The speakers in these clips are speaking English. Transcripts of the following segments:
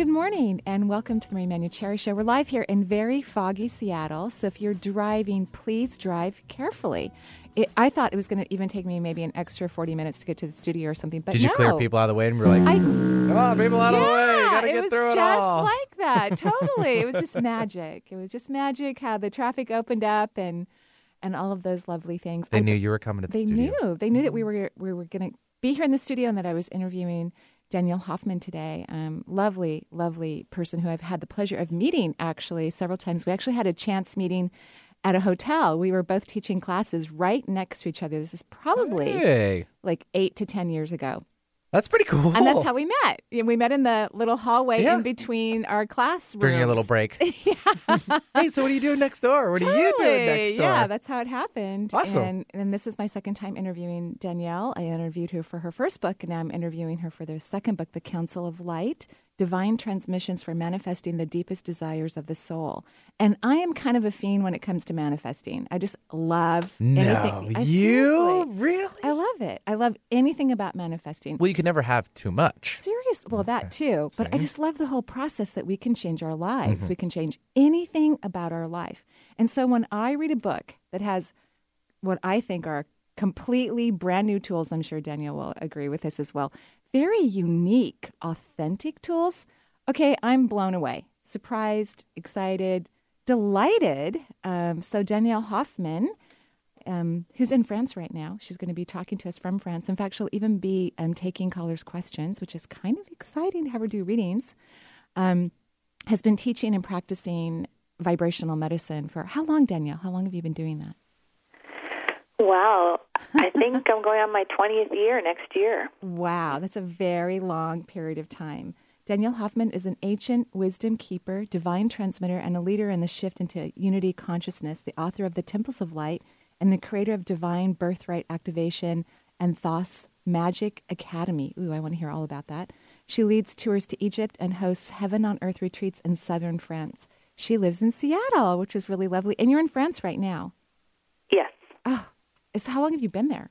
Good morning and welcome to the Marie Manuchehri Show. We're live here in very foggy Seattle, so if you're driving, please drive carefully. It, I thought it was going to even take me maybe an extra 40 minutes to get to the studio or something, but Did you no. clear people out of the way and we're like, I, come on, people out of the way. You got to it get was through it just all. like that. Totally. it was just magic. It was just magic how the traffic opened up and and all of those lovely things. they I- knew you were coming to the they studio. They knew. They knew that we mm-hmm. were we were going to be here in the studio and that I was interviewing Danielle Hoffman today. Um, lovely, lovely person who I've had the pleasure of meeting actually several times. We actually had a chance meeting at a hotel. We were both teaching classes right next to each other. This is probably Hey, like eight to ten years ago. That's pretty cool. And that's how we met. We met in the little hallway Yeah. in between our classrooms. During your little break. yeah. hey, so what are you doing next door? What are you doing next door? Yeah, that's how it happened. Awesome. And, and this is my second time interviewing Danielle. I interviewed her for her first book, and now I'm interviewing her for the second book, The Council of Light Divine Transmissions for Manifesting the Deepest Desires of the Soul. And I am kind of a fiend when it comes to manifesting. I just love no, anything. I- you seriously, really? Love it. I love anything about manifesting. well, you can never have too much. Serious, well, that too. But I just love the whole process that we can change our lives. Mm-hmm. We can change anything about our life. And so when I read a book that has what I think are completely brand new tools, I'm sure Danielle will agree with this as well, very unique, authentic tools. Okay, I'm blown away, surprised, excited, delighted. Um, so Danielle Hoffman um, who's in France right now. She's going to be talking to us from France. In fact, she'll even be um, taking callers' questions, which is kind of exciting to have her do readings. Um, has been teaching and practicing vibrational medicine for how long, Danielle? How long have you been doing that? Wow. I think I'm going on my 20th year next year. Wow, that's a very long period of time. Danielle Hoffman is an ancient wisdom keeper, divine transmitter, and a leader in the shift into unity consciousness, the author of The Temples of Light, and the creator of Divine Birthright Activation and Thoth's Magic Academy. Ooh, I want to hear all about that. She leads tours to Egypt and hosts Heaven on Earth retreats in southern France. She lives in Seattle, which is really lovely. And you're in France right now. Yes. Oh, so how long have you been there?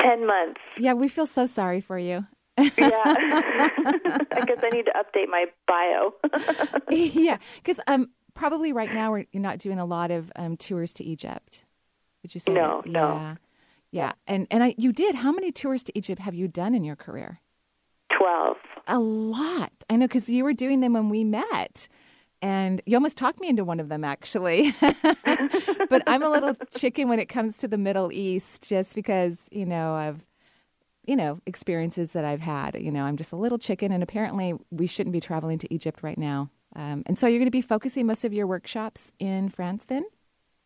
10 months. Yeah, we feel so sorry for you. Yeah. I guess I need to update my bio. yeah, because um, probably right now you're not doing a lot of um, tours to Egypt. Would you say? No, that? no. Yeah, yeah, and and I, you did. How many tours to Egypt have you done in your career? 12. A lot. I know because you were doing them when we met. And you almost talked me into one of them, actually. but I'm a little chicken when it comes to the Middle East, just because you know of, you know, experiences that I've had. You know, I'm just a little chicken, and apparently we shouldn't be traveling to Egypt right now. Um, and so you're going to be focusing most of your workshops in France, then?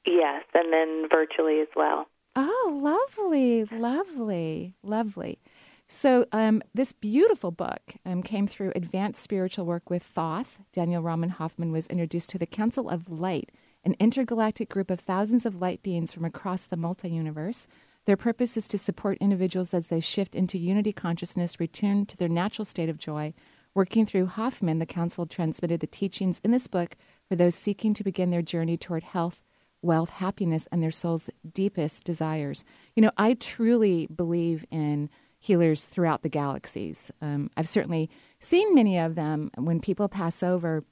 Yes, and then virtually as well. Oh, lovely, lovely, lovely. So, um, this beautiful book um, came through Advanced Spiritual Work with Thoth. Danielle Rama Hoffman was introduced to the Council of Light, an intergalactic group of thousands of light beings from across the multi universe. Their purpose is to support individuals as they shift into unity consciousness, return to their natural state of joy. Working through Hoffman, the Council transmitted the teachings in this book for those seeking to begin their journey toward health, wealth, happiness, and their soul's deepest desires. You know, I truly believe in healers throughout the galaxies. Um, I've certainly seen many of them when people pass over.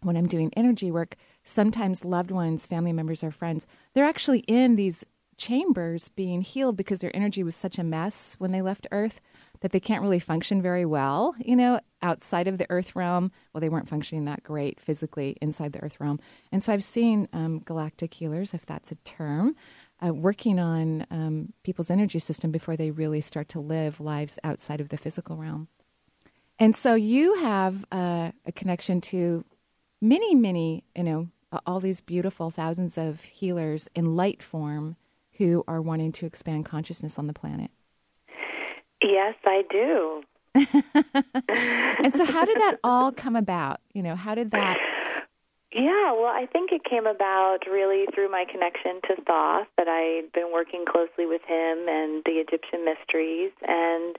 When I'm doing energy work, sometimes loved ones, family members, or friends, they're actually in these chambers being healed because their energy was such a mess when they left Earth that they can't really function very well, you know, outside of the Earth realm. Well, they weren't functioning that great physically inside the Earth realm. And so I've seen um, galactic healers, if that's a term, uh, working on um, people's energy system before they really start to live lives outside of the physical realm. And so you have uh, a connection to many, many, you know, all these beautiful thousands of healers in light form who are wanting to expand consciousness on the planet. Yes, I do. and so, how did that all come about? You know, how did that? Yeah, well, I think it came about really through my connection to Thoth, that I'd been working closely with him and the Egyptian mysteries, and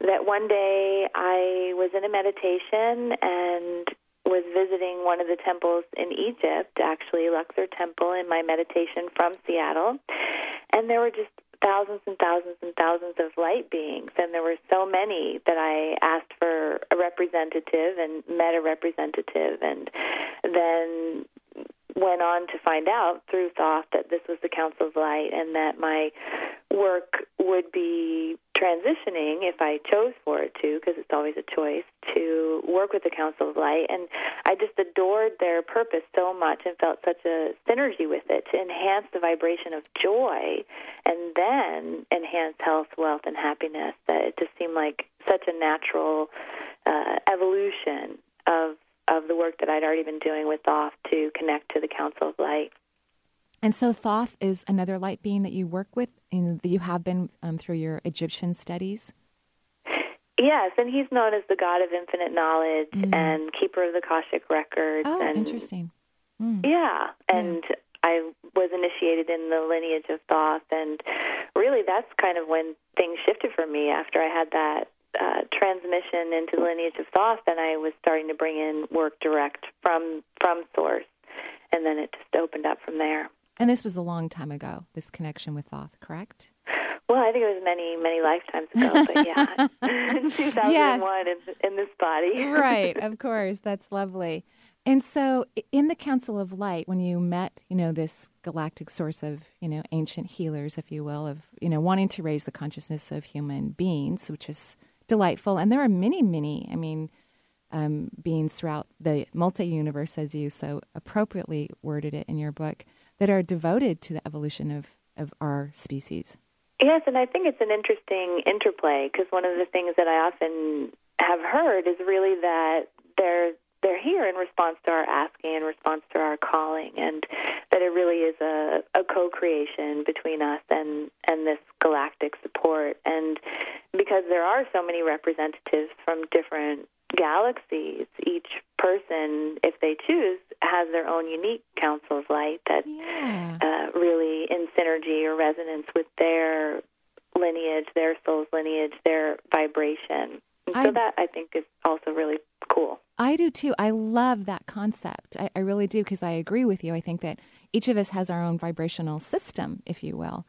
that one day I was in a meditation and was visiting one of the temples in Egypt, actually Luxor Temple, in my meditation from Seattle, and there were just thousands and thousands and thousands of light beings, and there were so many that I asked for a representative and met a representative, and then went on to find out through Thoth that this was the Council of Light and that my work would be transitioning, if I chose for it to, because it's always a choice, to work with the Council of Light. And I just adored their purpose so much and felt such a synergy with it to enhance the vibration of joy and then enhance health, wealth, and happiness that it just seemed like such a natural uh, evolution of of the work that I'd already been doing with Thoth to connect to the Council of Light. And so Thoth is another light being that you work with, and that you have been um, through your Egyptian studies. Yes, and he's known as the God of infinite knowledge mm. and keeper of the Akashic records. Oh, and, interesting. Mm. Yeah, and yeah. I was initiated in the lineage of Thoth, and really that's kind of when things shifted for me after I had that uh, transmission into the lineage of Thoth. and I was starting to bring in work direct from from Source, and then it just opened up from there. And this was a long time ago, this connection with Thoth, correct? Well, I think it was many, many lifetimes ago, but yeah, 2001 yes. in, in this body. right, of course. That's lovely. And so, in the Council of Light, when you met, you know, this galactic source of, you know, ancient healers, if you will, of, you know, wanting to raise the consciousness of human beings, which is delightful. And there are many, many, I mean, um, beings throughout the multi universe, as you so appropriately worded it in your book that are devoted to the evolution of, of our species. Yes, and I think it's an interesting interplay because one of the things that I often have heard is really that they're they're here in response to our asking, in response to our calling, and that it really is a, a co-creation between us and and this galactic support. And because there are so many representatives from different galaxies, each person, if they choose, has their own unique council of light that yeah. uh, really in synergy or resonance with their lineage, their soul's lineage, their vibration. And so I, that I think is also really cool. I do too. I love that concept. I, I really do because I agree with you. I think that each of us has our own vibrational system, if you will.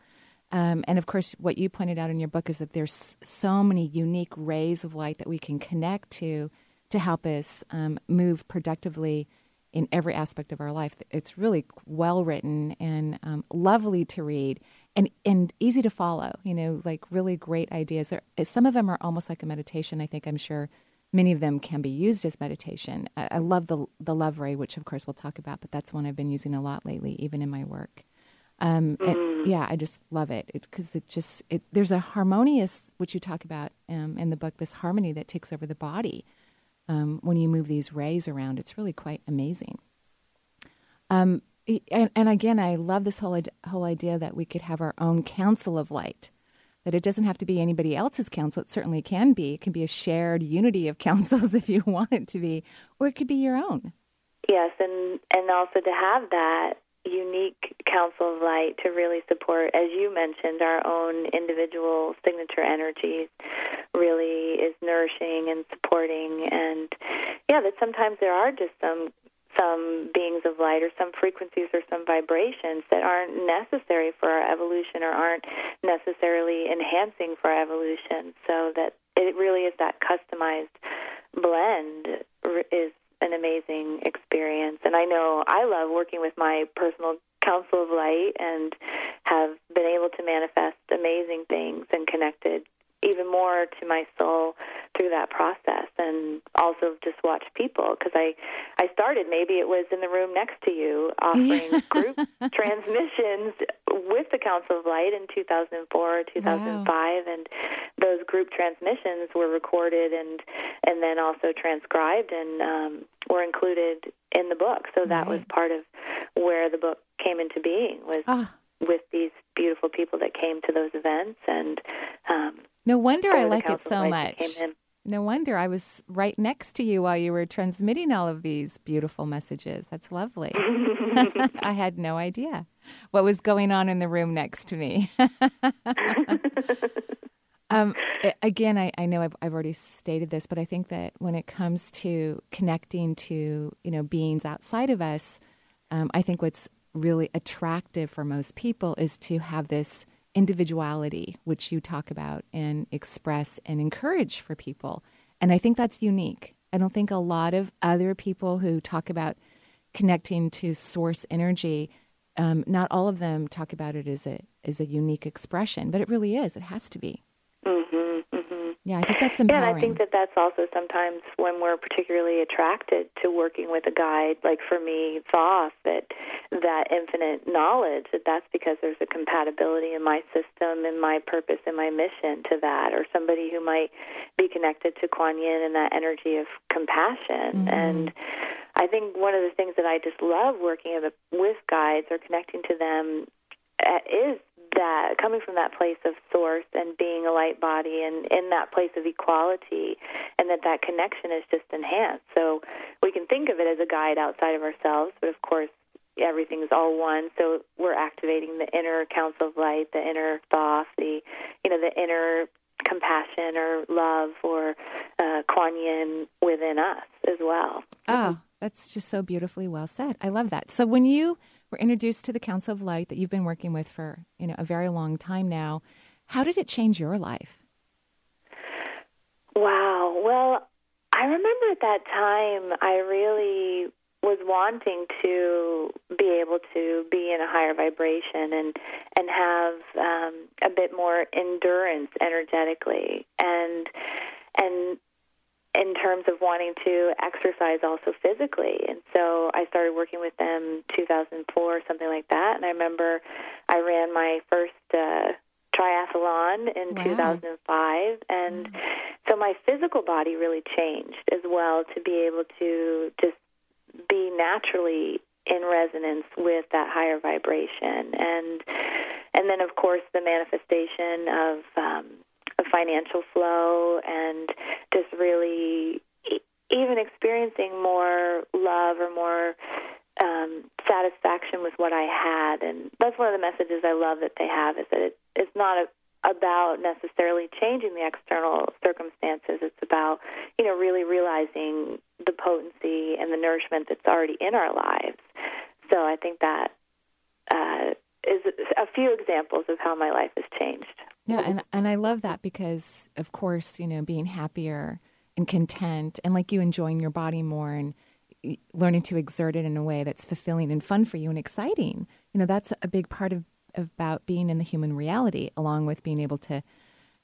Um, and of course, what you pointed out in your book is that there's so many unique rays of light that we can connect to to help us um, move productively in every aspect of our life. It's really well written and um, lovely to read and, and easy to follow, you know, like really great ideas. some of them are almost like a meditation. I think I'm sure many of them can be used as meditation. I, I love the, the love ray, which of course we'll talk about, but that's one I've been using a lot lately, even in my work. Um, mm. yeah, I just love it because it, it, just it, there's a harmonious, which you talk about um, in the book, this harmony that takes over the body um, when you move these rays around. It's really quite amazing. Um, and, and, again, I love this whole whole idea that we could have our own council of light. That it doesn't have to be anybody else's council. It certainly can be. It can be a shared unity of councils if you want it to be, or it could be your own. Yes, and and also to have that unique council of light to really support, as you mentioned, our own individual signature energies really is nourishing and supporting. And yeah, that sometimes there are just some some beings of light or some frequencies or some vibrations that aren't necessary for our evolution or aren't necessarily enhancing for our evolution. So that it really is that customized blend is an amazing experience. And I know I love working with my personal council of light and have been able to manifest amazing things and connected even more to my soul through that process and also just watch people because I I started maybe it was in the room next to you offering group transmissions with the Council of Light in 2004 or 2005 wow. and those group transmissions were recorded and and then also transcribed and um, were included in the book so that right. was part of where the book came into being was ah. with these beautiful people that came to those events and um, no wonder I like it so much. no wonder I was right next to you while you were transmitting all of these beautiful messages. That's lovely. I had no idea what was going on in the room next to me. um, again, I, I know I've, I've already stated this, but I think that when it comes to connecting to you know beings outside of us, um, I think what's really attractive for most people is to have this individuality, which you talk about and express and encourage for people. And I think that's unique. I don't think a lot of other people who talk about connecting to source energy, um, not all of them talk about it as a as a unique expression, but it really is. It has to be. Yeah, I think that's empowering. Yeah, and I think that that's also sometimes when we're particularly attracted to working with a guide, like for me, Thoth, that that infinite knowledge, that that's because there's a compatibility in my system, in my purpose, in my mission to that, or somebody who might be connected to Kuan Yin and that energy of compassion. Mm-hmm. And I think one of the things that I just love working with guides or connecting to them uh, is that coming from that place of source and being a light body and in that place of equality and that that connection is just enhanced so we can think of it as a guide outside of ourselves but of course everything's all one so we're activating the inner council of light the inner Thoth the you know the inner compassion or love or uh, Kuan Yin within us as well. Oh, that's just so beautifully well said. I love that. So when you were introduced to the Council of Light that you've been working with for you know a very long time now. How did it change your life? Wow. Well, I remember at that time I really was wanting to be able to be in a higher vibration and and have um, a bit more endurance energetically and and in terms of wanting to exercise also physically. And so I started working with them 2004, something like that. And I remember I ran my first uh, triathlon in wow. 2005. And mm so my physical body really changed as well to be able to just be naturally in resonance with that higher vibration and and then of course the manifestation of um, financial flow and just really even experiencing more love or more um, satisfaction with what I had. And that's one of the messages I love that they have is that it, it's not a, about necessarily changing the external circumstances. It's about, you know, really realizing the potency and the nourishment that's already in our lives. So I think that uh, is a few examples of how my life has changed. Yeah, and and I love that because of course, you know, being happier and content and like you enjoying your body more and learning to exert it in a way that's fulfilling and fun for you and exciting. You know, that's a big part of about being in the human reality along with being able to,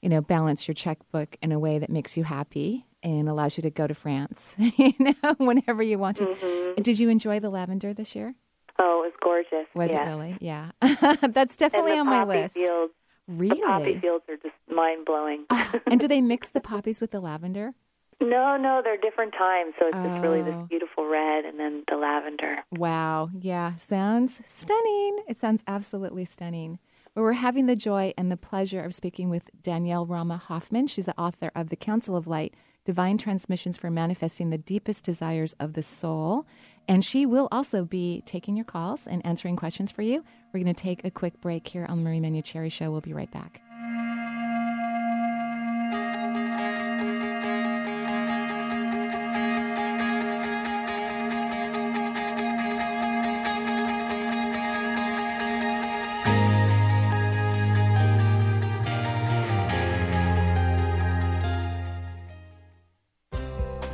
you know, balance your checkbook in a way that makes you happy and allows you to go to France, you know, whenever you want to. Mm-hmm. Did you enjoy the lavender this year? Oh, it was gorgeous. Was yes. it really? Yeah. That's definitely on my list. Fields, really? The poppy fields are just mind blowing. oh, and do they mix the poppies with the lavender? No, no, they're different times. So it's oh. just really this oh. beautiful red and then the lavender. Wow. Yeah. Sounds stunning. It sounds absolutely stunning. Well, we're having the joy and the pleasure of speaking with Danielle Rama Hoffman. She's the author of The Council of Light Divine Transmissions for Manifesting the Deepest Desires of the Soul. And she will also be taking your calls and answering questions for you. We're going to take a quick break here on the Marie Manuchehri Show. We'll be right back.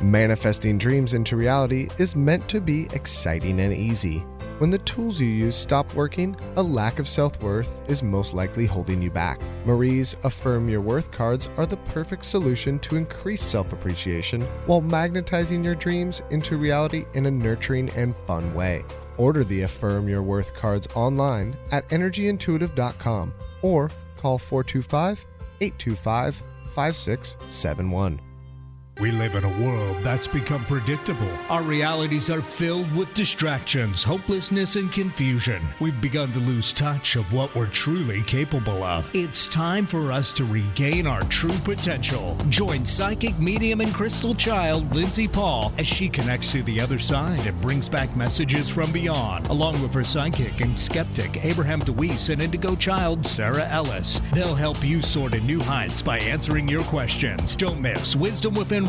Manifesting dreams into reality is meant to be exciting and easy. When the tools you use stop working, a lack of self worth is most likely holding you back. Marie's Affirm Your Worth cards are the perfect solution to increase self appreciation while magnetizing your dreams into reality in a nurturing and fun way. Order the Affirm Your Worth cards online at energyintuitive.com or call 425 825 5671. We live in a world that's become predictable. Our realities are filled with distractions, hopelessness, and confusion. We've begun to lose touch of what we're truly capable of. It's time for us to regain our true potential. Join psychic medium and crystal child Lindsay Paul as she connects to the other side and brings back messages from beyond, along with her psychic and skeptic Abraham DeWeese and indigo child Sarah Ellis. They'll help you soar to new heights by answering your questions. Don't miss Wisdom Within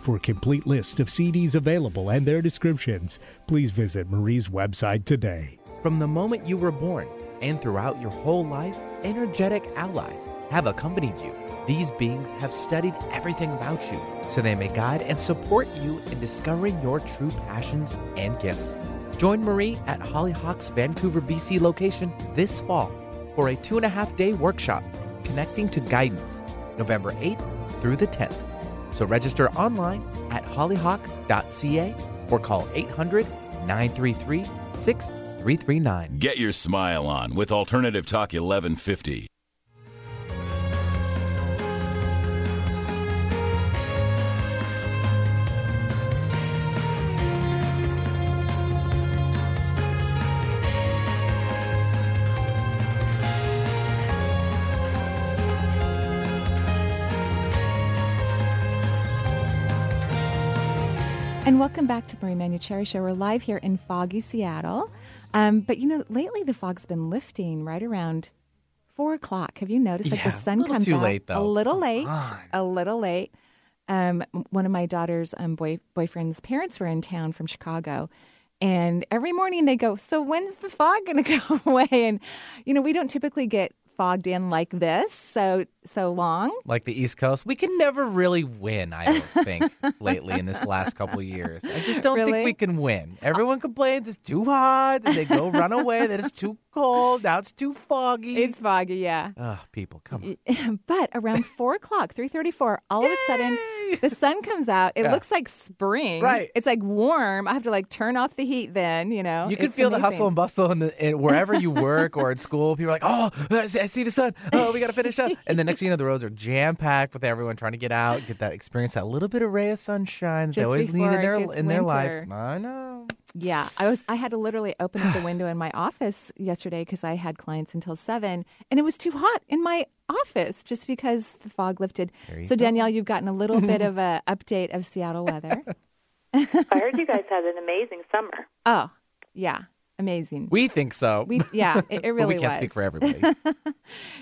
For a complete list of CDs available and their descriptions, please visit Marie's website today. From the moment you were born and throughout your whole life, energetic allies have accompanied you. These beings have studied everything about you so they may guide and support you in discovering your true passions and gifts. Join Marie at Hollyhock's Vancouver, BC location this fall for a two and a half day workshop connecting to guidance, November 8th through the 10th. So register online at hollyhock.ca or call 800 933 6339. Get your smile on with Alternative Talk 1150. And welcome back to the Marie Manuchehri Show. We're live here in foggy Seattle. Um, but you know, lately the fog's been lifting right around four o'clock. Have you noticed? Like Yeah, the sun comes too out late, though. a little Come late, on. a little late. Um, one of my daughter's um, boy, boyfriend's parents were in town from Chicago. And every morning they go, So when's the fog going to go away? And, you know, we don't typically get fogged in like this so so long. Like the East Coast, we can never really win, I don't think, lately in this last couple of years. I just don't Really? think we can win. Everyone complains it's too hot, and they go run away, that it's too cold, now it's too foggy. It's foggy, yeah. Ugh, people, come on. but around four o'clock, three thirty-four, all of a sudden Yay! The sun comes out. It Yeah. looks like spring. Right. It's like warm. I have to like turn off the heat. Then you know You can feel the hustle and bustle in the in wherever you work or at school. People are like, "Oh, I see, the sun. Oh, we got to finish up." And the next thing you know, the roads are jam packed with everyone trying to get out, get that experience, that little bit of ray of sunshine that they Just always need in their in their life. winter. I know. Yeah, I was. I had to literally open up the window in my office yesterday because I had clients until seven, and it was too hot in my office just because the fog lifted. you So go. Danielle, you've gotten a little bit of a update of Seattle weather. I heard you guys had an amazing summer. Oh, yeah, amazing. We think so. We yeah, it, it but really we can't was. speak for everybody.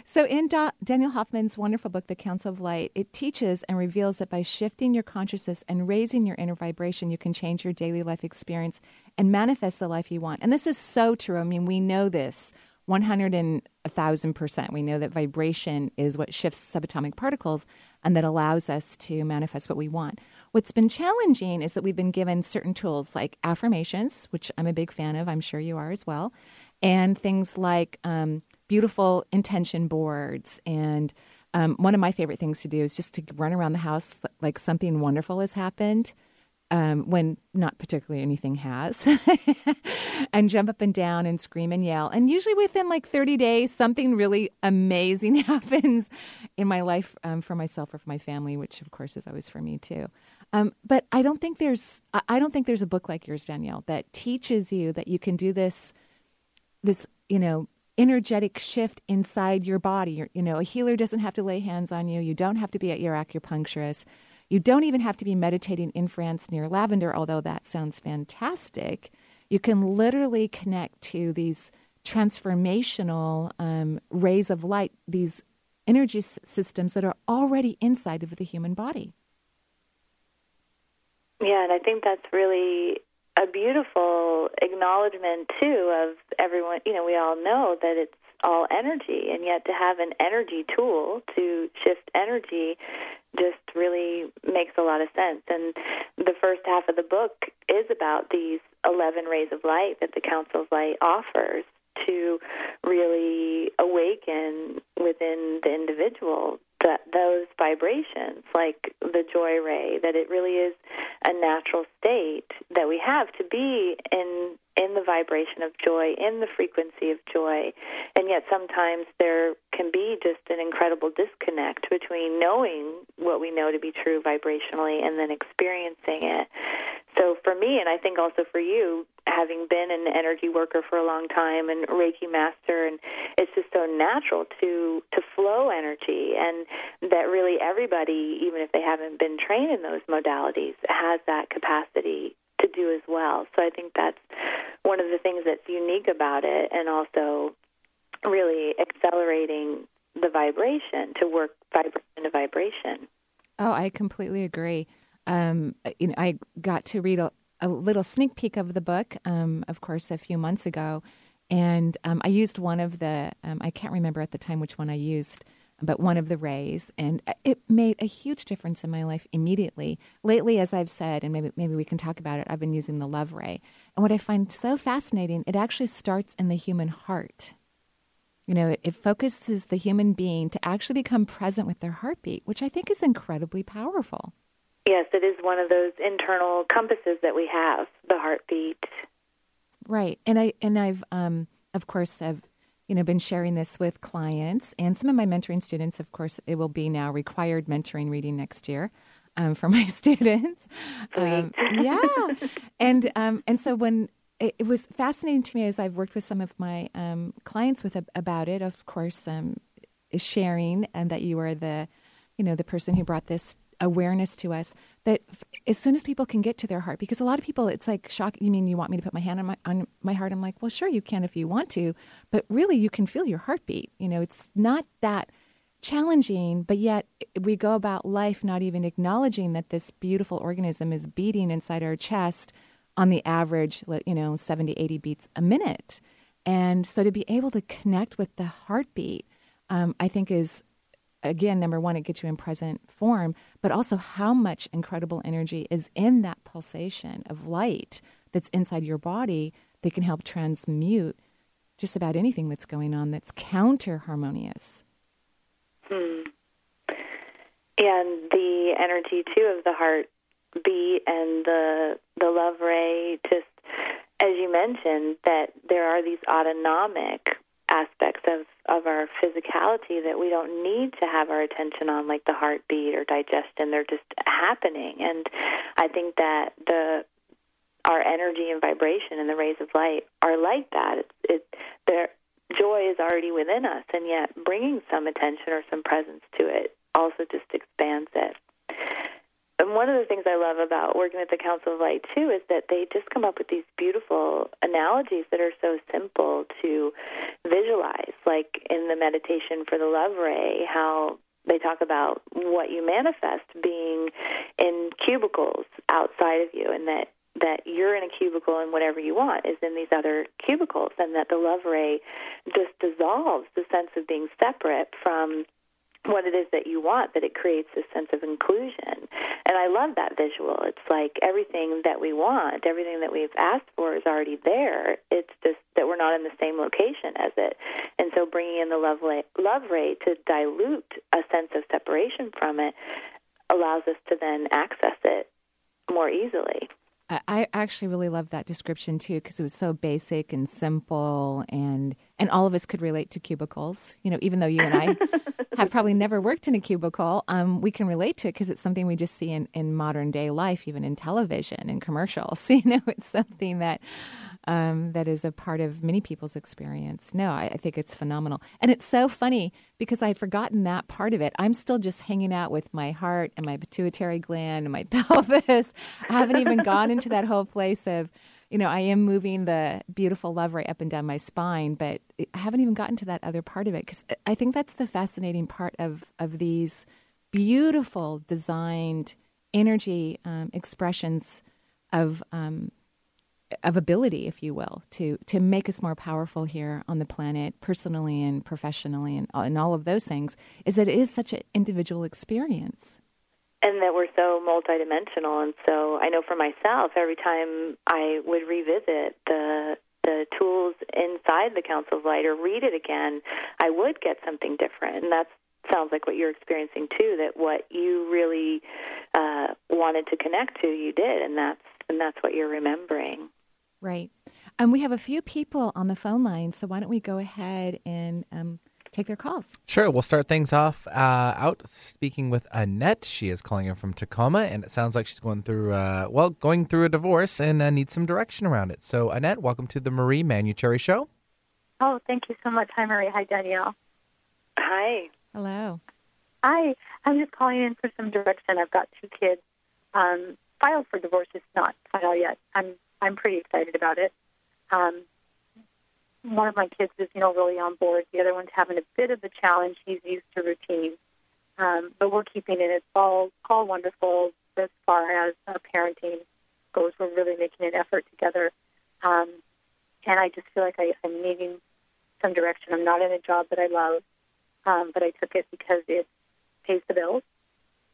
So, in Da- Daniel Hoffman's wonderful book, The Council of Light, it teaches and reveals that by shifting your consciousness and raising your inner vibration, you can change your daily life experience and manifest the life you want. And this is so true. I mean, we know this 100 and 1000%. We know that vibration is what shifts subatomic particles and that allows us to manifest what we want. What's been challenging is that we've been given certain tools like affirmations, which I'm a big fan of, I'm sure you are as well, and things like um, beautiful intention boards. And um, one of my favorite things to do is just to run around the house like something wonderful has happened. Um, when not particularly anything has, and jump up and down and scream and yell. And usually within like 30 days, something really amazing happens in my life um, for myself or for my family, which of course is always for me too. Um, but I don't think there's I- don't think there's a book like yours, Danielle, that teaches you that you can do this this you know energetic shift inside your body. You're, you know, a healer doesn't have to lay hands on you. You don't have to be at your acupuncturist. You don't even have to be meditating in France near lavender, although that sounds fantastic. You can literally connect to these transformational um, rays of light, these energy s- systems that are already inside of the human body. Yeah, and I think that's really a beautiful acknowledgement too of everyone. You know, we all know that it's all energy, and yet to have an energy tool to shift energy just really makes a lot of sense. And the first half of the book is about these 11 rays of light that the Council of Light offers to really awaken within the individual that those vibrations, like the joy ray, that it really is a natural state that we have to be in in the vibration of joy, in the frequency of joy. And yet sometimes there can be just an incredible disconnect between knowing what we know to be true vibrationally and then experiencing it. So for me, and I think also for you, having been an energy worker for a long time and Reiki master, and it's just so natural to to flow energy, and that really everybody, even if they haven't been trained in those modalities, has that capacity to do as well. So I think that's one of the things that's unique about it, and also really accelerating the vibration to work vibration to vibration. Oh, I completely agree. Um, you know, I got to read a, a little sneak peek of the book, um, of course, a few months ago, and um, I used one of the. Um, I can't remember at the time which one I used, but one of the rays, and it made a huge difference in my life immediately. Lately, as I've said, and maybe maybe we can talk about it, I've been using the love ray, and what I find so fascinating, it actually starts in the human heart. You know, it, it focuses the human being to actually become present with their heartbeat, which I think is incredibly powerful. Yes, it is one of those internal compasses that we have, the heartbeat. Right, and I and I've um, of course I've you know, been sharing this with clients and some of my mentoring students. Of course, it will be now required mentoring reading next year um, for my students. Um, yeah, and um, and so when it, it, was fascinating to me as I've worked with some of my um, clients with about it. Of course, um, sharing and that you are the, you know, the person who brought this awareness to us that as soon as people can get to their heart because a lot of people it's like shock you mean you want me to put my hand on my on my heart? I'm like well sure you can if you want to but really you can feel your heartbeat you know it's not that challenging but yet we go about life not even acknowledging that this beautiful organism is beating inside our chest on the average you know 70 80 beats a minute. And so to be able to connect with the heartbeat um, i think is again, number one, it gets you in present form, but also how much incredible energy is in that pulsation of light that's inside your body that can help transmute just about anything that's going on that's counter harmonious. Hmm. And the energy too of the heart beat and the the love ray just as you mentioned that there are these autonomic aspects of, of our physicality that we don't need to have our attention on, like the heartbeat or digestion. They're just happening. And I think that the our energy and vibration and the rays of light are like that. It's, it, their joy is already within us, and yet bringing some attention or some presence to it also just expands it. And one of the things I love about working with the Council of Light too is that they just come up with these beautiful analogies that are so simple to visualize. Like in the meditation for the love ray, how they talk about what you manifest being in cubicles outside of you, and that that you're in a cubicle and whatever you want is in these other cubicles, and that the love ray just dissolves the sense of being separate from what it is that you want, that it creates a sense of inclusion. And I love that visual. It's like everything that we want, everything that we've asked for is already there. It's just that we're not in the same location as it. And so bringing in the love, love ray to dilute a sense of separation from it allows us to then access it more easily. I actually really love that description too because it was so basic and simple, and and all of us could relate to cubicles. You know, even though you and I have probably never worked in a cubicle, um, we can relate to it because it's something we just see in, in modern day life, even in television and commercials. You know, it's something that um, that is a part of many people's experience. No, I, I, think it's phenomenal, and it's so funny because I had forgotten that part of it. I'm still just hanging out with my heart and my pituitary gland and my pelvis. I haven't even gone into that whole place of you know, I am moving the beautiful love right up and down my spine, but I haven't even gotten to that other part of it because I think that's the fascinating part of of these beautiful designed energy um, expressions of um, of ability, if you will, to to make us more powerful here on the planet, personally and professionally, and and all of those things, is that it is such an individual experience. And that we're so multidimensional, and so I know for myself, every time I would revisit the the tools inside the Council of Light or read it again, I would get something different, and that's sounds like what you're experiencing too. That what you really uh, wanted to connect to, you did, and that's and that's what you're remembering. Right. And um, we have a few people on the phone line, so why don't we go ahead and um, take their calls? Sure. We'll start things off uh, out speaking with Annette. She is calling in from Tacoma, and it sounds like she's going through, uh, well, going through a divorce and uh, needs some direction around it. So, Annette, welcome to the Marie Manuchehri Show. Oh, thank you so much. Hi, Marie. Hi, Danielle. Hi. Hello. Hi. I'm just calling in for some direction. I've got two kids. Um, filed for divorce. It's not filed yet. I'm I'm pretty excited about it. Um, one of my kids is, you know, really on board. The other one's having a bit of a challenge. He's used to routine, um, but we're keeping it. It's all all wonderful as far as uh, parenting goes. We're really making an effort together, um, and I just feel like I, I'm needing some direction. I'm not in a job that I love, um, but I took it because it pays the bills,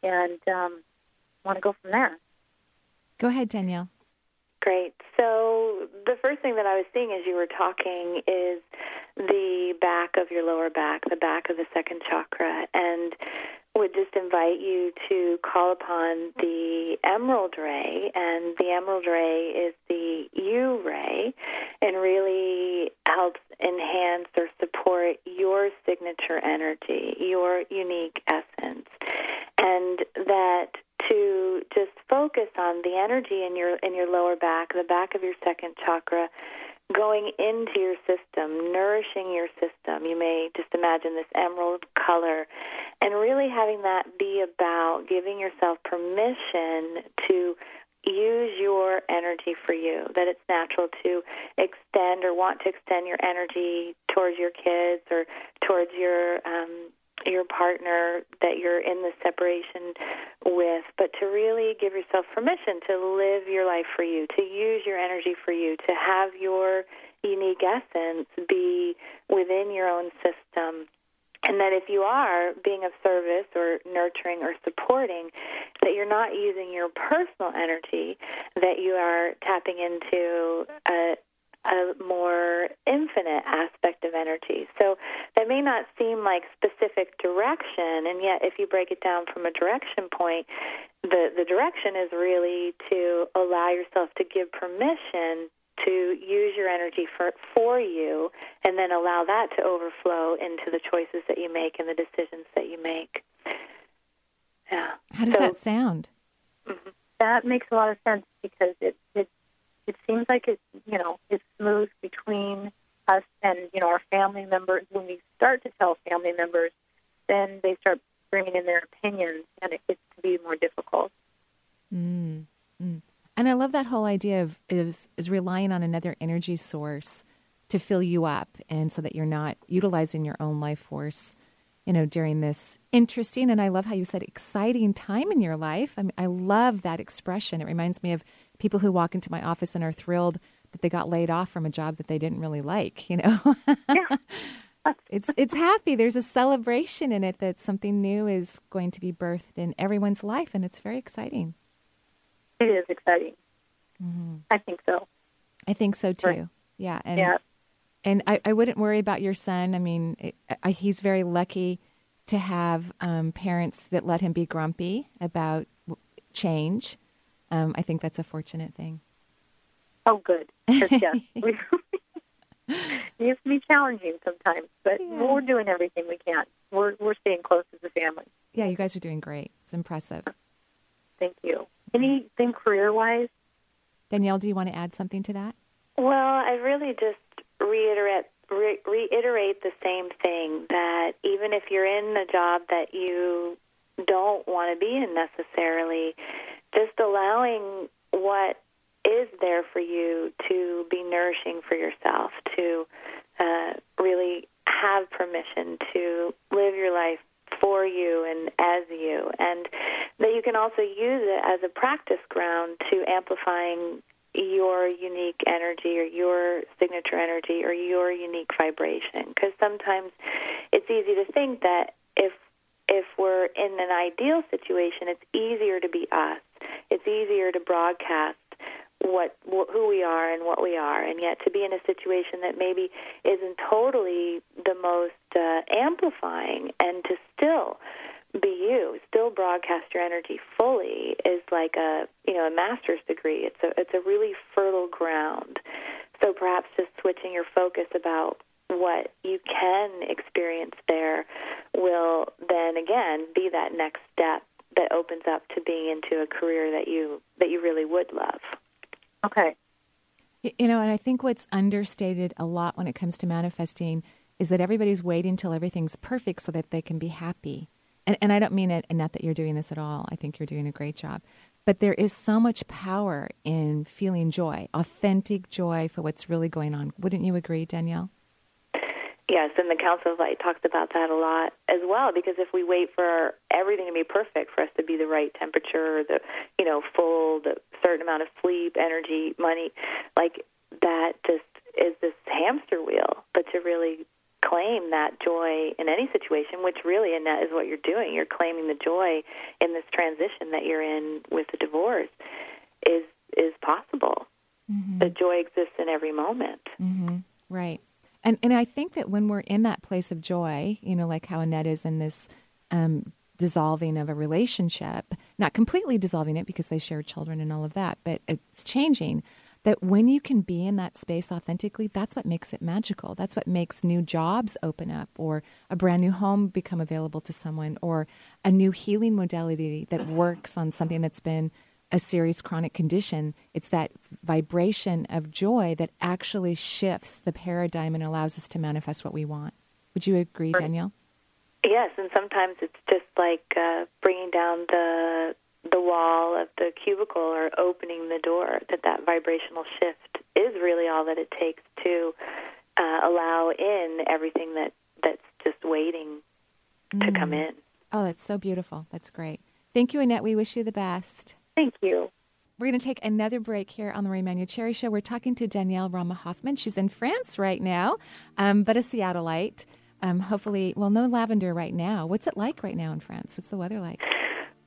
and um, want to go from there. Go ahead, Danielle. Great. So the first thing that I was seeing as you were talking is the back of your lower back, the back of the second chakra, and would just invite you to call upon the emerald ray, and the emerald ray is the U ray, and really helps enhance or support your signature energy, your unique essence, and that to just focus on the energy in your in your lower back, the back of your second chakra, going into your system, nourishing your system. You may just imagine this emerald color and really having that be about giving yourself permission to use your energy for you, that it's natural to extend or want to extend your energy towards your kids or towards your um, your partner that you're in the separation with, but to really give yourself permission to live your life for you, to use your energy for you, to have your unique essence be within your own system. And that if you are being of service or nurturing or supporting, that you're not using your personal energy, that you are tapping into a, a more infinite aspect of energy. So that may not seem like specific direction, and yet if you break it down from a direction point, the, the direction is really to allow yourself to give permission to use your energy for for you and then allow that to overflow into the choices that you make and the decisions that you make. Yeah. How does so, that sound? Mm-hmm. That makes a lot of sense because it, it it seems like it, you know, it's smooth between us and you know our family members. When we start to tell family members, then they start bringing in their opinions, and it gets to be more difficult. Mm, mm. And I love that whole idea of is is relying on another energy source to fill you up, and so that you're not utilizing your own life force. You know, during this interesting and I love how you said exciting time in your life. I mean, I love that expression. It reminds me of people who walk into my office and are thrilled that they got laid off from a job that they didn't really like, you know. yeah. it's it's happy. There's a celebration in it that something new is going to be birthed in everyone's life and it's very exciting. It is exciting. Mm-hmm. I think so. I think so too. Right. Yeah, and yeah. and I, I wouldn't worry about your son. I mean, it, I, he's very lucky to have um, parents that let him be grumpy about change um, I think that's a fortunate thing. Oh, good. Yes, it used to be challenging sometimes, but yeah. we're doing everything we can. We're we're staying close as a family. Yeah, you guys are doing great. It's impressive. Thank you. Anything career wise? Danielle, do you want to add something to that? Well, I really just reiterate re- reiterate the same thing that even if you're in a job that you don't want to be in necessarily, just allowing what is there for you to be nourishing for yourself, to uh, really have permission to live your life for you and as you, and that you can also use it as a practice ground to amplifying your unique energy or your signature energy or your unique vibration. Because sometimes it's easy to think that if if we're in an ideal situation it's easier to be us it's easier to broadcast what who we are and what we are and yet to be in a situation that maybe isn't totally the most uh, amplifying and to still be you, still broadcast your energy fully is like a you know a master's degree. It's a it's a really fertile ground. So perhaps just switching your focus about what you can experience there will then again be that next step that opens up to being into a career that you that you really would love. Okay. You know, and I think what's understated a lot when it comes to manifesting is that everybody's waiting till everything's perfect so that they can be happy and, and I don't mean it, and not that you're doing this at all. I think you're doing a great job. But there is so much power in feeling joy, authentic joy for what's really going on. Wouldn't you agree, Danielle? Yes, and the Council of Light talks about that a lot as well. Because if we wait for everything to be perfect, for us to be the right temperature, the you know full, the certain amount of sleep, energy, money, like that just is this hamster wheel. But to really claim that joy in any situation, which really in that is what you're doing. You're claiming the joy in this transition that you're in with the divorce is is possible. Mm-hmm. The joy exists in every moment. Mm-hmm. Right. And and I think that when we're in that place of joy, you know, like how Annette is in this um, dissolving of a relationship, not completely dissolving it because they share children and all of that, but it's changing that when you can be in that space authentically, that's what makes it magical. That's what makes new jobs open up or a brand new home become available to someone or a new healing modality that works on something that's been a serious chronic condition. It's that vibration of joy that actually shifts the paradigm and allows us to manifest what we want. Would you agree, Danielle? Yes, and sometimes it's just like uh, bringing down the the wall of the cubicle or opening the door, that that vibrational shift is really all that it takes to uh, allow in everything that, that's just waiting mm. to come mm. in. Oh, that's so beautiful. That's great. Thank you, Annette. We wish you the best. Thank you. We're going to take another break here on the Marie Manuchehri Show. We're talking to Danielle Rama Hoffman. She's in France right now, um, but a Seattleite. Um, hopefully, well, no lavender right now. What's it like right now in France? What's the weather like?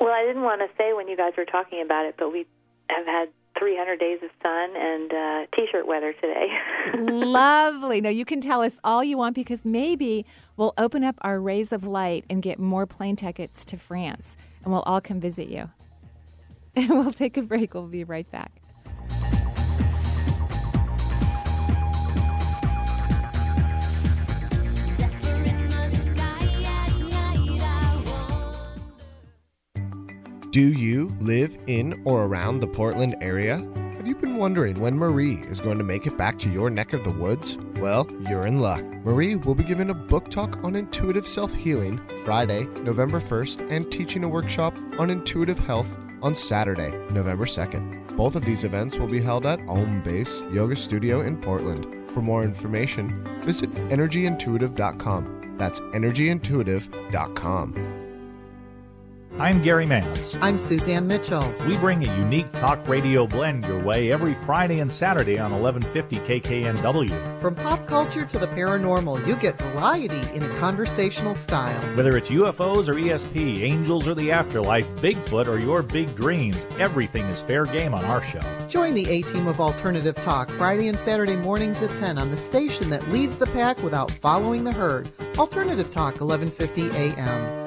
Well, I didn't want to say when you guys were talking about it, but we have had 300 days of sun and uh, t-shirt weather today. Lovely. Now you can tell us all you want because maybe we'll open up our rays of light and get more plane tickets to France, and we'll all come visit you. And we'll take a break. We'll be right back. Do you live in or around the Portland area? Have you been wondering when Marie is going to make it back to your neck of the woods? Well, you're in luck. Marie will be giving a book talk on intuitive self healing Friday, November 1st, and teaching a workshop on intuitive health on Saturday, November 2nd. Both of these events will be held at Om Base Yoga Studio in Portland. For more information, visit energyintuitive.com. That's energyintuitive.com. I'm Gary Mance. I'm Suzanne Mitchell. We bring a unique talk radio blend your way every Friday and Saturday on 1150 KKNW. From pop culture to the paranormal, you get variety in a conversational style. Whether it's UFOs or ESP, angels or the afterlife, Bigfoot or your big dreams, everything is fair game on our show. Join the A team of Alternative Talk Friday and Saturday mornings at 10 on the station that leads the pack without following the herd. Alternative Talk, 1150 AM.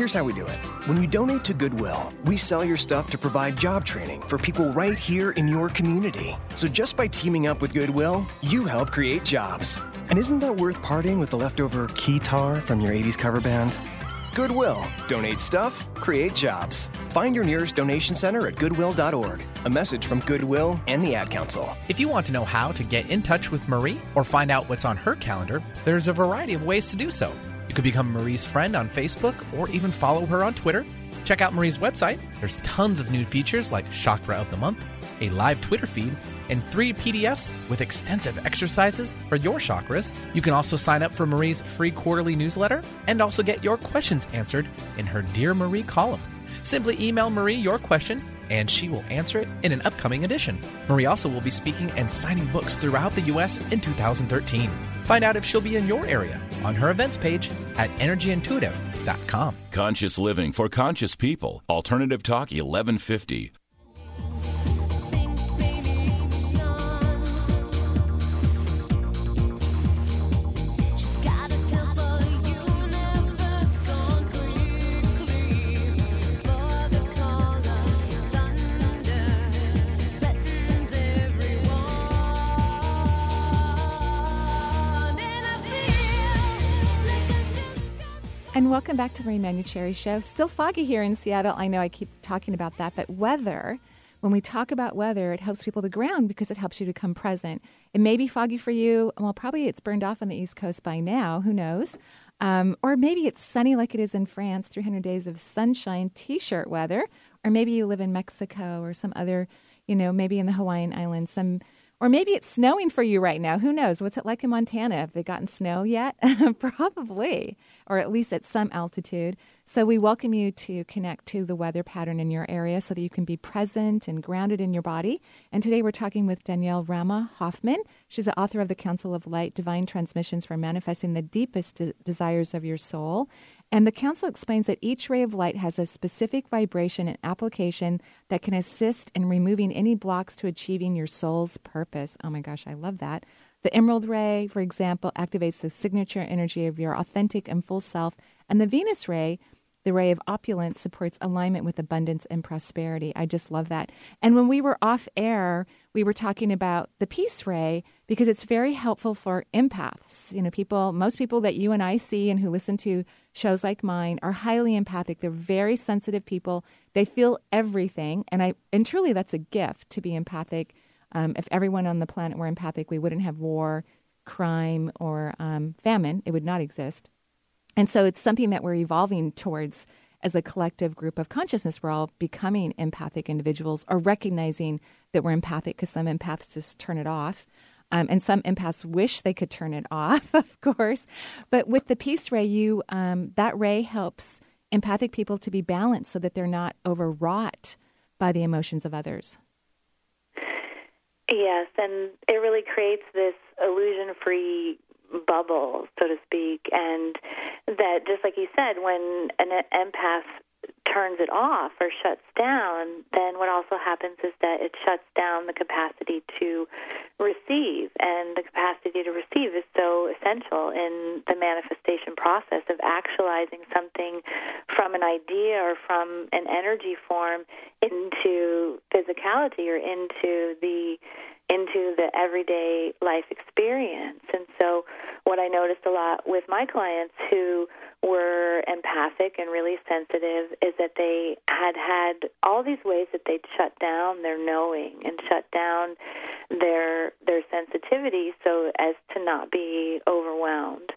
Here's how we do it. When you donate to Goodwill, we sell your stuff to provide job training for people right here in your community. So just by teaming up with Goodwill, you help create jobs. And isn't that worth parting with the leftover keytar from your 80s cover band? Goodwill. Donate stuff, create jobs. Find your nearest donation center at goodwill.org. A message from Goodwill and the Ad Council. If you want to know how to get in touch with Marie or find out what's on her calendar, there's a variety of ways to do so. You could become Marie's friend on Facebook or even follow her on Twitter. Check out Marie's website. There's tons of new features like Chakra of the Month, a live Twitter feed, and three PDFs with extensive exercises for your chakras. You can also sign up for Marie's free quarterly newsletter and also get your questions answered in her Dear Marie column. Simply email Marie your question and she will answer it in an upcoming edition. Marie also will be speaking and signing books throughout the U.S. in 2013. Find out if she'll be in your area on her events page at energyintuitive.com. Conscious living for conscious people. Alternative Talk 1150. Welcome back to the Marie Manuchehri Show. Still foggy here in Seattle. I know I keep talking about that, but weather, when we talk about weather, it helps people to ground because it helps you to come present. It may be foggy for you. Well, probably it's burned off on the East Coast by now. Who knows? Um, or maybe it's sunny like it is in France, 300 days of sunshine, t shirt weather. Or maybe you live in Mexico or some other, you know, maybe in the Hawaiian Islands, some or maybe it's snowing for you right now. Who knows? What's it like in Montana? Have they gotten snow yet? Probably, or at least at some altitude. So we welcome you to connect to the weather pattern in your area so that you can be present and grounded in your body. And today we're talking with Danielle Rama Hoffman. She's the author of The Council of Light Divine Transmissions for Manifesting the Deepest de- Desires of Your Soul. And the Council explains that each ray of light has a specific vibration and application that can assist in removing any blocks to achieving your soul's purpose. Oh my gosh, I love that. The emerald ray, for example, activates the signature energy of your authentic and full self. And the Venus ray the ray of opulence supports alignment with abundance and prosperity. I just love that. And when we were off air, we were talking about the peace ray because it's very helpful for empaths. You know, people, most people that you and I see and who listen to shows like mine are highly empathic. They're very sensitive people. They feel everything, and I and truly that's a gift to be empathic. Um, if everyone on the planet were empathic, we wouldn't have war, crime, or um, famine. It would not exist. And so it's something that we're evolving towards as a collective group of consciousness. We're all becoming empathic individuals or recognizing that we're empathic because some empaths just turn it off. Um, and some empaths wish they could turn it off, of course. But with the peace ray, you um, that ray helps empathic people to be balanced so that they're not overwrought by the emotions of others. Yes, and it really creates this illusion free bubble, so to speak, and that just like you said, when an empath turns it off or shuts down, then what also happens is that it shuts down the capacity to receive. And the capacity to receive is so essential in the manifestation process of actualizing something from an idea or from an energy form into physicality or into the into the everyday life experience. And so, what I noticed a lot with my clients who were empathic and really sensitive is that they had had all these ways that they'd shut down their knowing and shut down their their sensitivity so as to not be overwhelmed.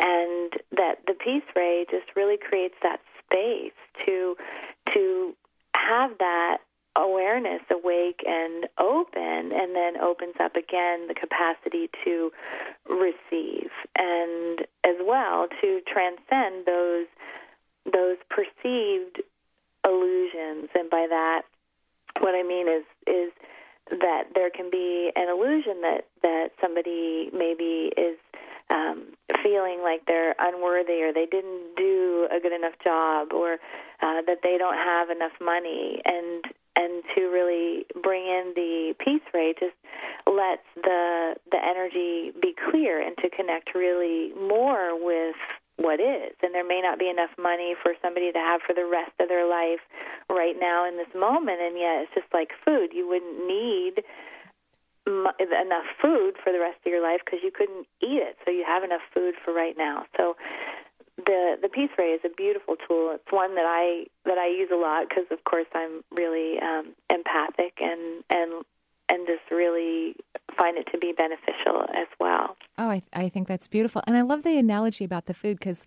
And that the peace ray just really creates that space to to have that awareness awake and open, and then opens up again the capacity to receive, and as well to transcend those those perceived illusions. And by that, what I mean is is that there can be an illusion that that somebody maybe is um, feeling like they're unworthy or they didn't do a good enough job or uh, that they don't have enough money and to really bring in the peace ray just lets the the energy be clear and to connect really more with what is and there may not be enough money for somebody to have for the rest of their life right now in this moment and yet it's just like food you wouldn't need enough food for the rest of your life because you couldn't eat it. So you have enough food for right now. So the the peace ray is a beautiful tool. It's one that I that I use a lot because, of course, I'm really um, empathic and and and just really find it to be beneficial as well. Oh, I I think that's beautiful, and I love the analogy about the food because.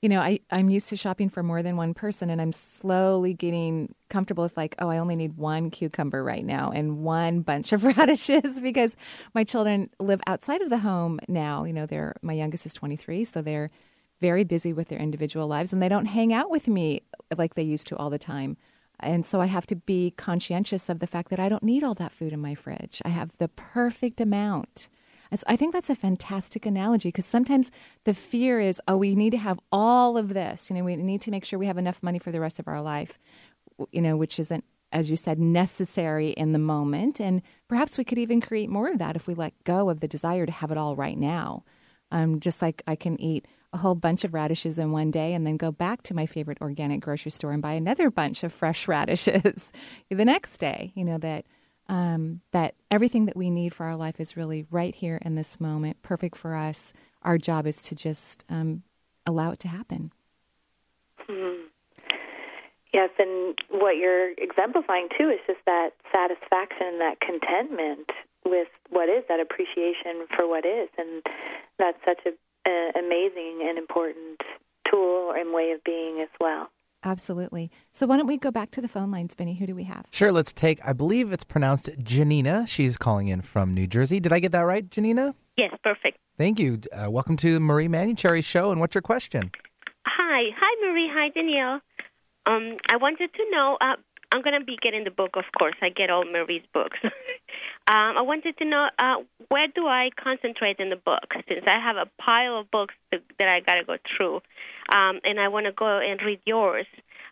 You know, I, I'm used to shopping for more than one person, and I'm slowly getting comfortable with, like, oh, I only need one cucumber right now and one bunch of radishes because my children live outside of the home now. You know, they're my youngest is 23, so they're very busy with their individual lives and they don't hang out with me like they used to all the time. And so I have to be conscientious of the fact that I don't need all that food in my fridge. I have the perfect amount. I think that's a fantastic analogy because sometimes the fear is, oh, we need to have all of this. You know, we need to make sure we have enough money for the rest of our life, you know, which isn't, as you said, necessary in the moment. And perhaps we could even create more of that if we let go of the desire to have it all right now. Um, just like I can eat a whole bunch of radishes in one day and then go back to my favorite organic grocery store and buy another bunch of fresh radishes the next day. You know that um, that everything that we need for our life is really right here in this moment, perfect for us. Our job is to just um, allow it to happen. Mm-hmm. Yes, and what you're exemplifying too is just that satisfaction, that contentment with what is, that appreciation for what is, and that's such a uh, amazing and important tool and way of being as well. Absolutely. So why don't we go back to the phone lines, Benny? Who do we have? Sure, let's take, I believe it's pronounced Janina. She's calling in from New Jersey. Did I get that right, Janina? Yes, perfect. Thank you. Uh, welcome to Marie Manuchehri Show, and what's your question? Hi. Hi, Marie. Hi, Danielle. Um, I wanted to know, uh, I'm going to be getting the book, of course. I get all Marie's books. Um, I wanted to know uh, where do I concentrate in the book since I have a pile of books that, I got to go through, um, and I want to go and read yours.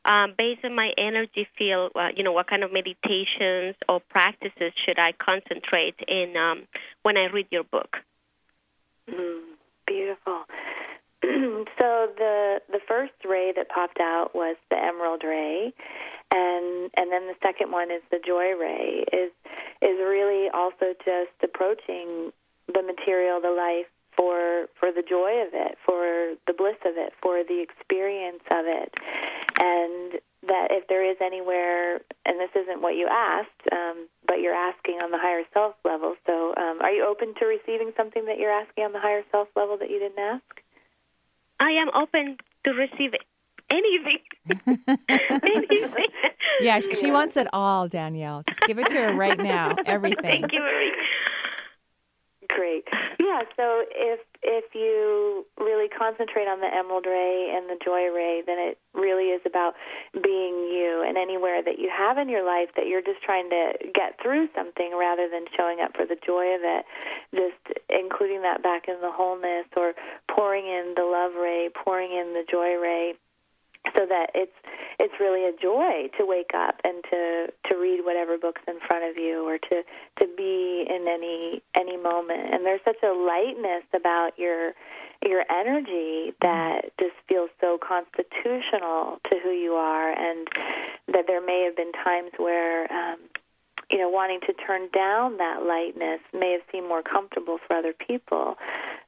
Um, based on my energy field, uh, you know, what kind of meditations or practices should I concentrate in um, when I read your book? Mm, beautiful. so the the first ray that popped out was the emerald ray, and and then the second one is the joy ray is is really also just approaching the material the life for for the joy of it for the bliss of it for the experience of it. And that if there is anywhere and this isn't what you asked um, but you're asking on the higher self level. So um, are you open to receiving something that you're asking on the higher self level that you didn't ask i am open to receive anything. anything. Yeah, she, she, wants it all, Danielle. Just give it to her right now. Everything. Thank you, Marie. Great. Yeah, so if if you really concentrate on the emerald ray and the joy ray, then it really is about being you and anywhere that you have in your life that you're just trying to get through something rather than showing up for the joy of it, just including that back in the wholeness or pouring in the love ray, pouring in the joy ray so that it's it's really a joy to wake up and to to read whatever books in front of you or to to be in any any moment. And there's such a lightness about your your energy that just feels so constitutional to who you are and that there may have been times where um you know wanting to turn down that lightness may have seemed more comfortable for other people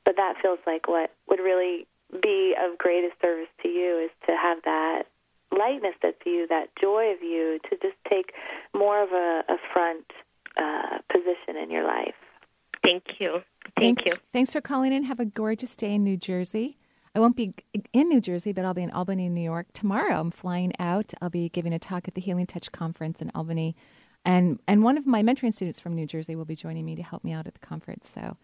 but that feels like what would really be of greatest service to you is to have that lightness that's you, that joy of you, to just take more of a, a front uh, position in your life. Thank you. Thank thanks, you. Thanks for calling in. Have a gorgeous day in New Jersey. I won't be in New Jersey, but I'll be in Albany, New York tomorrow. I'm flying out. I'll be giving a talk at the Healing Touch conference in Albany, and and one of my mentoring students from New Jersey will be joining me to help me out at the conference. So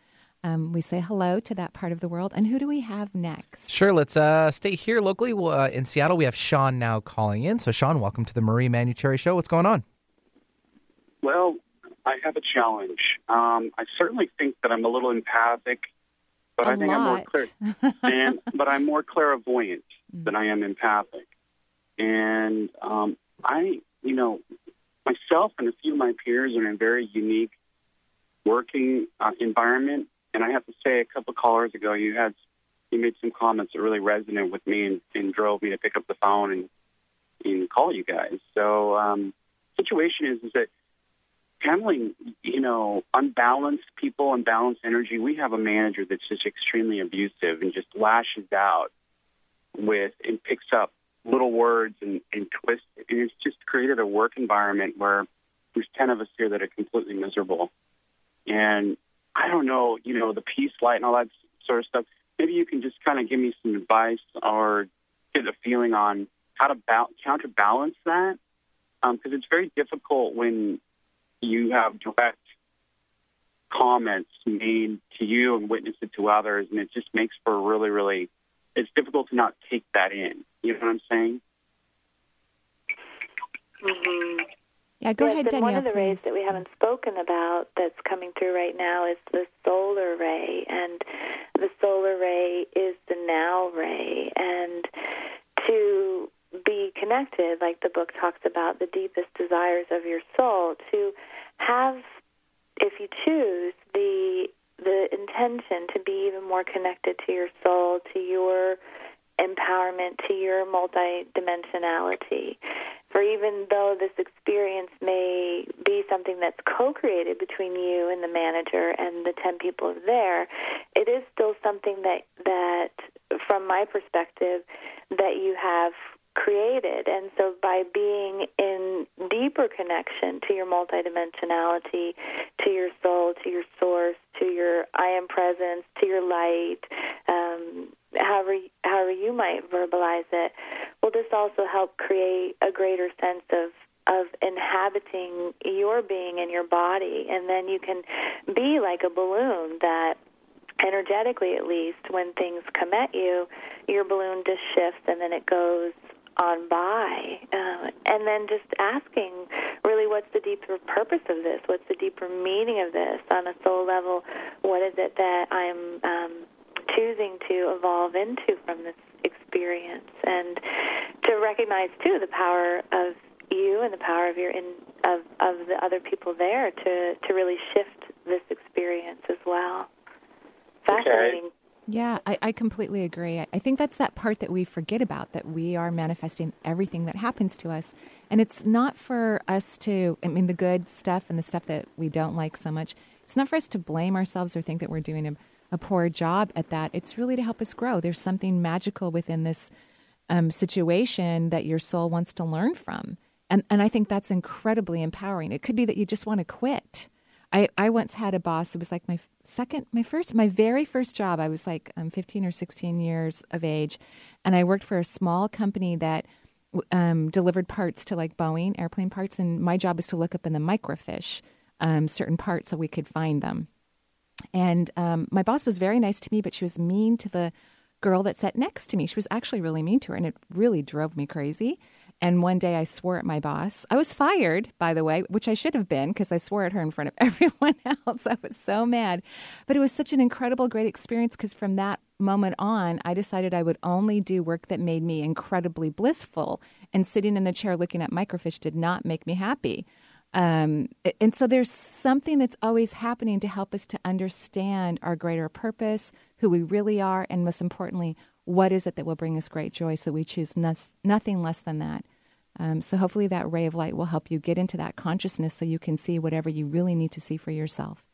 um, we say hello to that part of the world. And who do we have next? Sure, let's uh, stay here locally. Uh, in Seattle, we have Sean now calling in. So, Sean, welcome to the Marie Manuchehri Show. What's going on? Well, I have a challenge. Um, I certainly think that I'm a little empathic, but a I think lot. I'm more clear. and, but I'm more clairvoyant Mm. than I am empathic. And um, I, you know, myself and a few of my peers are in a very unique working uh, environment and I have to say, a couple of callers ago, you had you made some comments that really resonated with me and, and drove me to pick up the phone and and call you guys. So, um, situation is is that handling, you know, unbalanced people, unbalanced energy. We have a manager that's just extremely abusive and just lashes out with and picks up little words and, and twists. And it's just created a work environment where there's 10 of us here that are completely miserable. And I don't know, you know, the peace light and all that sort of stuff. Maybe you can just kind of give me some advice or get a feeling on how to ba- counterbalance that. Because um, it's very difficult when you have direct comments made to you and witnessed it to others, and it just makes for a really, really, it's difficult to not take that in. You know what I'm saying? Mm-hmm. Yeah, go yes, ahead, and Danielle. One of the please. rays that we haven't spoken about that's coming through right now is the solar ray, and the solar ray is the now ray, and to be connected, like the book talks about, the deepest desires of your soul, to have, if you choose, the the intention to be even more connected to your soul, to your empowerment, to your multidimensionality. For even though this experience may be something that's co-created between you and the manager and the 10 people there, it is still something that that from my perspective that you have created. And so by being in deeper connection to your multidimensionality, to your soul, to your source, to your I am presence, to your light, um, however however you might verbalize it, will this also help create a greater sense of of inhabiting your being and your body? And then you can be like a balloon that energetically at least when things come at you your balloon just shifts and then it goes on by. Uh, and then just asking, really, what's the deeper purpose of this? What's the deeper meaning of this on a soul level? What is it that I'm um, choosing to evolve into from this experience? And to recognize, too, the power of you and the power of your in, of of the other people there to to really shift this experience as well. Fascinating. Okay. Yeah, I, I completely agree. I, think that's that part that we forget about that we are manifesting everything that happens to us. And it's not for us to, I mean, the good stuff and the stuff that we don't like so much, it's not for us to blame ourselves or think that we're doing a, a poor job at that. It's really to help us grow. There's something magical within this um, situation that your soul wants to learn from. And, and I think that's incredibly empowering. It could be that you just want to quit. I, I once had a boss, it was like my second, my first, my very first job. I was like um, 15 or 16 years of age. And I worked for a small company that um, delivered parts to like Boeing, airplane parts. And my job was to look up in the microfiche um, certain parts so we could find them. And um, my boss was very nice to me, but she was mean to the girl that sat next to me. She was actually really mean to her, and it really drove me crazy. And one day I swore at my boss. I was fired, by the way, which I should have been because I swore at her in front of everyone else. I was so mad. But it was such an incredible, great experience because from that moment on, I decided I would only do work that made me incredibly blissful. And sitting in the chair looking at microfiche did not make me happy. Um, and so there's something that's always happening to help us to understand our greater purpose, who we really are, and most importantly, what is it that will bring us great joy so we choose no- nothing less than that. Um, so hopefully that ray of light will help you get into that consciousness so you can see whatever you really need to see for yourself.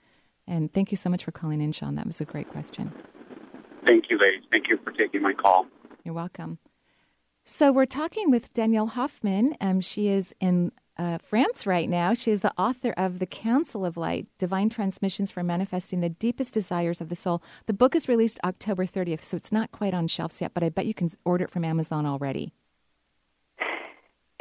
And thank you so much for calling in, Sean. That was a great question. Thank you, ladies. Thank you for taking my call. You're welcome. So we're talking with Danielle Hoffman. Um, she is in uh, France right now. She is the author of The Council of Light Divine Transmissions for Manifesting the Deepest Desires of the Soul. The book is released October 30th, so it's not quite on shelves yet, but I bet you can order it from Amazon already.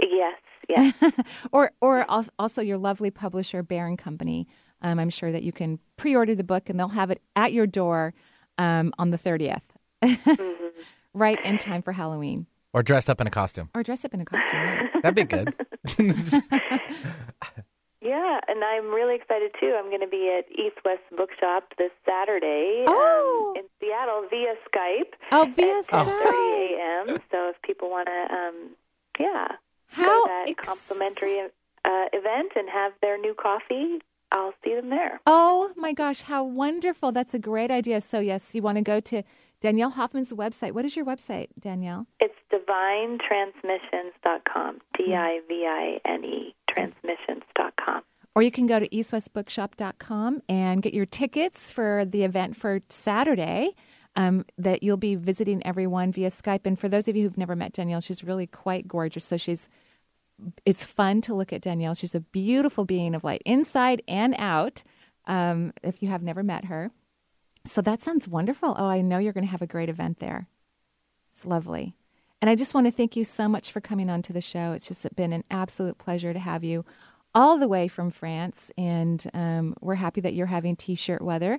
Yes, yes. or, or also your lovely publisher, Bear & Company. Um, I'm sure that you can pre order the book and they'll have it at your door um, on the 30th, mm-hmm. right in time for Halloween. Or dressed up in a costume. Or dress up in a costume. Yeah. That'd be good. yeah, and I'm really excited too. I'm going to be at East West Bookshop this Saturday oh. um, in Seattle via Skype. Oh, via at Skype. 10:30 a.m. So if people want to, um, yeah, How go to that ex- complimentary uh, event and have their new coffee, I'll see them there. Oh my gosh, how wonderful! That's a great idea. So yes, you want to go to Danielle Hoffman's website. What is your website, Danielle? It's divinetransmissions.com. D I V I N E transmissions.com. Or you can go to eastwestbookshop.com and get your tickets for the event for Saturday. Um, that you'll be visiting everyone via Skype. And for those of you who've never met Danielle, she's really quite gorgeous. So she's it's fun to look at Danielle. She's a beautiful being of light inside and out. Um, if you have never met her, so that sounds wonderful. Oh, I know you're going to have a great event there. It's lovely. And I just want to thank you so much for coming on to the show. It's just been an absolute pleasure to have you all the way from France. And um, we're happy that you're having t shirt weather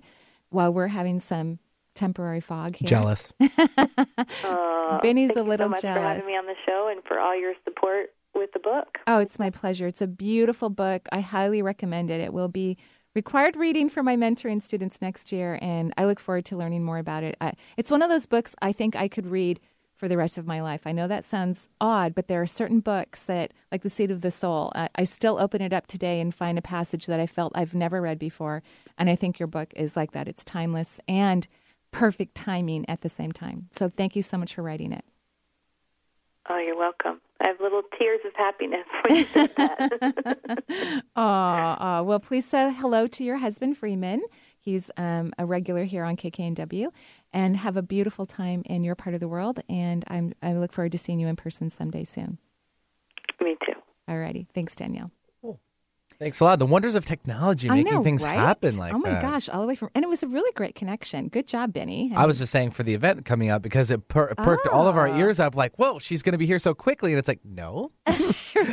while we're having some temporary fog here. Jealous. Uh, Vinny's thank a you little so much jealous. for having me on the show and for all your support with the book. Oh, it's my pleasure. It's a beautiful book. I highly recommend it. It will be required reading for my mentoring students next year, and I look forward to learning more about it. I, it's one of those books I think I could read for the rest of my life. I know that sounds odd, but there are certain books that, like The Seat of the Soul, I, I still open it up today and find a passage that I felt I've never read before. And I think your book is like that. It's timeless and perfect timing at the same time. So thank you so much for writing it. Oh, you're welcome. I have little tears of happiness when you said that. Aw, well, please say hello to your husband, Freeman. He's um, a regular here on KKNW. And have a beautiful time in your part of the world. And I'm, I look forward to seeing you in person someday soon. Me too. All righty. Thanks, Danielle. Thanks a lot. The wonders of technology making know, things right? happen like Oh my that. gosh, all the way from, and it was a really great connection. Good job, Benny. I was just saying for the event coming up because it per- perked all of our Ah. ears up. Like, whoa, she's going to be here so quickly, and it's like, no,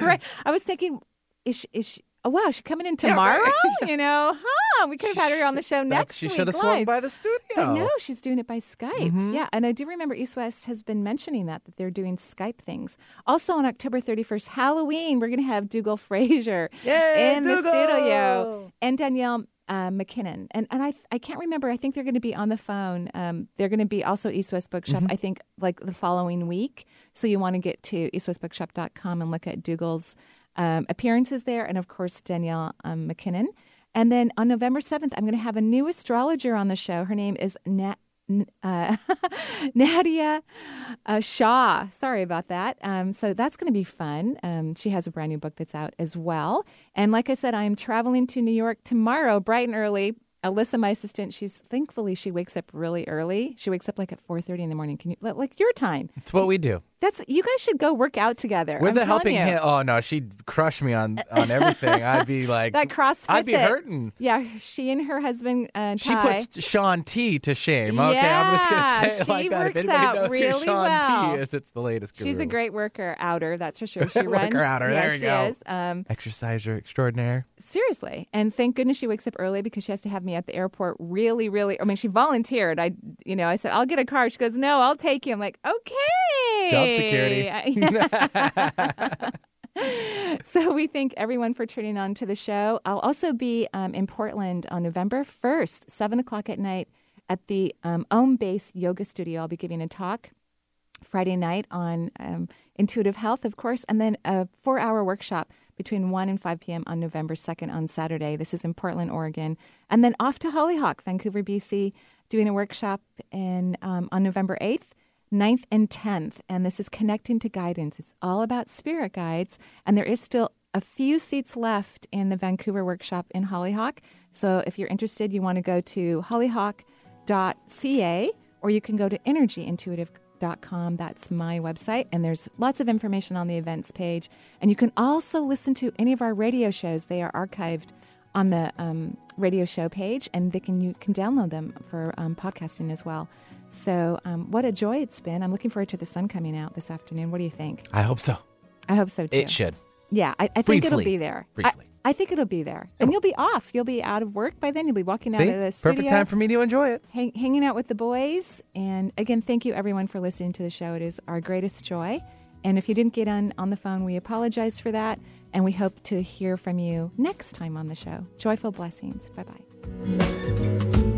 right. I was thinking, is she, is she, oh wow, she's coming in tomorrow? You know, huh? We could have had her on the show next she week. should have swung by the studio. But no, she's doing it by Skype. Mhm. Yeah, and I do remember East West has been mentioning that that they're doing Skype things. Also on October 31st, Halloween, we're going to have Dougall Fraser Yay, in the studio and Danielle uh, MacKinnon. And and I I can't remember. I think they're going to be on the phone. Um, they're going to be also East West Bookshop. Mm-hmm. I think like the following week. So you want to get to eastwestbookshop.com and look at Dougall's um, appearances there, and of course Danielle um, MacKinnon. And then on November 7th, I'm going to have a new astrologer on the show. Her name is Nat. Uh, Nadia uh, Shaw. Sorry about that. Um, so that's going to be fun. Um, she has a brand new book that's out as well. And like I said, I am traveling to New York tomorrow, bright and early. Alyssa, my assistant, she's thankfully she wakes up really early. She wakes up like at four thirty in the morning. Can you like your time? it's what we do. That's you guys should go work out together. We're I'm the helping you. hand. Oh no, she'd crush me on on everything. I'd be like, that CrossFit. I'd be that- hurting. Yeah, she and her husband uh, She puts Shaun T to shame. Okay, I'm just gonna say it like that. If anybody knows who really Sean well. T is, it's the latest. She's a great worker outer, that's for sure. She Worker runs. outer, Yeah, there she go. is. Um, exerciser extraordinaire. seriously, and thank goodness she wakes up early because she has to have me at the airport. Really, really. I mean, she volunteered. I, you know, I said I'll get a car. She goes, No, I'll take you. I'm like, Okay. Job security. so we thank everyone for tuning on to the show. I'll also be um, in Portland on November 1st, 7 o'clock at night at the um, Ohm Base Yoga Studio. I'll be giving a talk Friday night on um, intuitive health, of course, and then a four hour workshop between 1 and 5 p.m. on November 2nd on Saturday. This is in Portland, Oregon. And then off to Hollyhock, Vancouver, BC, doing a workshop in, um, on November 8th. 9th and 10th, and this is Connecting to Guidance. It's all about spirit guides, and there is still a few seats left in the Vancouver workshop in Hollyhock. So if you're interested, you want to go to hollyhock.ca or you can go to energyintuitive.com. That's my website, and there's lots of information on the events page. And you can also listen to any of our radio shows, they are archived on the um, radio show page, and they can you can download them for um, podcasting as well. So, um, what a joy it's been! I'm looking forward to the sun coming out this afternoon. What do you think? I hope so. I hope so too. It should. Yeah, I, I think it'll be there. I- Briefly. I, think it'll be there, and you'll be off. You'll be out of work by then. You'll be walking out See, of the studio. perfect time for me to enjoy it. hang, hanging out with the boys. And again, thank you everyone for listening to the show. It is our greatest joy. And if you didn't get on on the phone, we apologize for that. And we hope to hear from you next time on the show. Joyful blessings. Bye bye.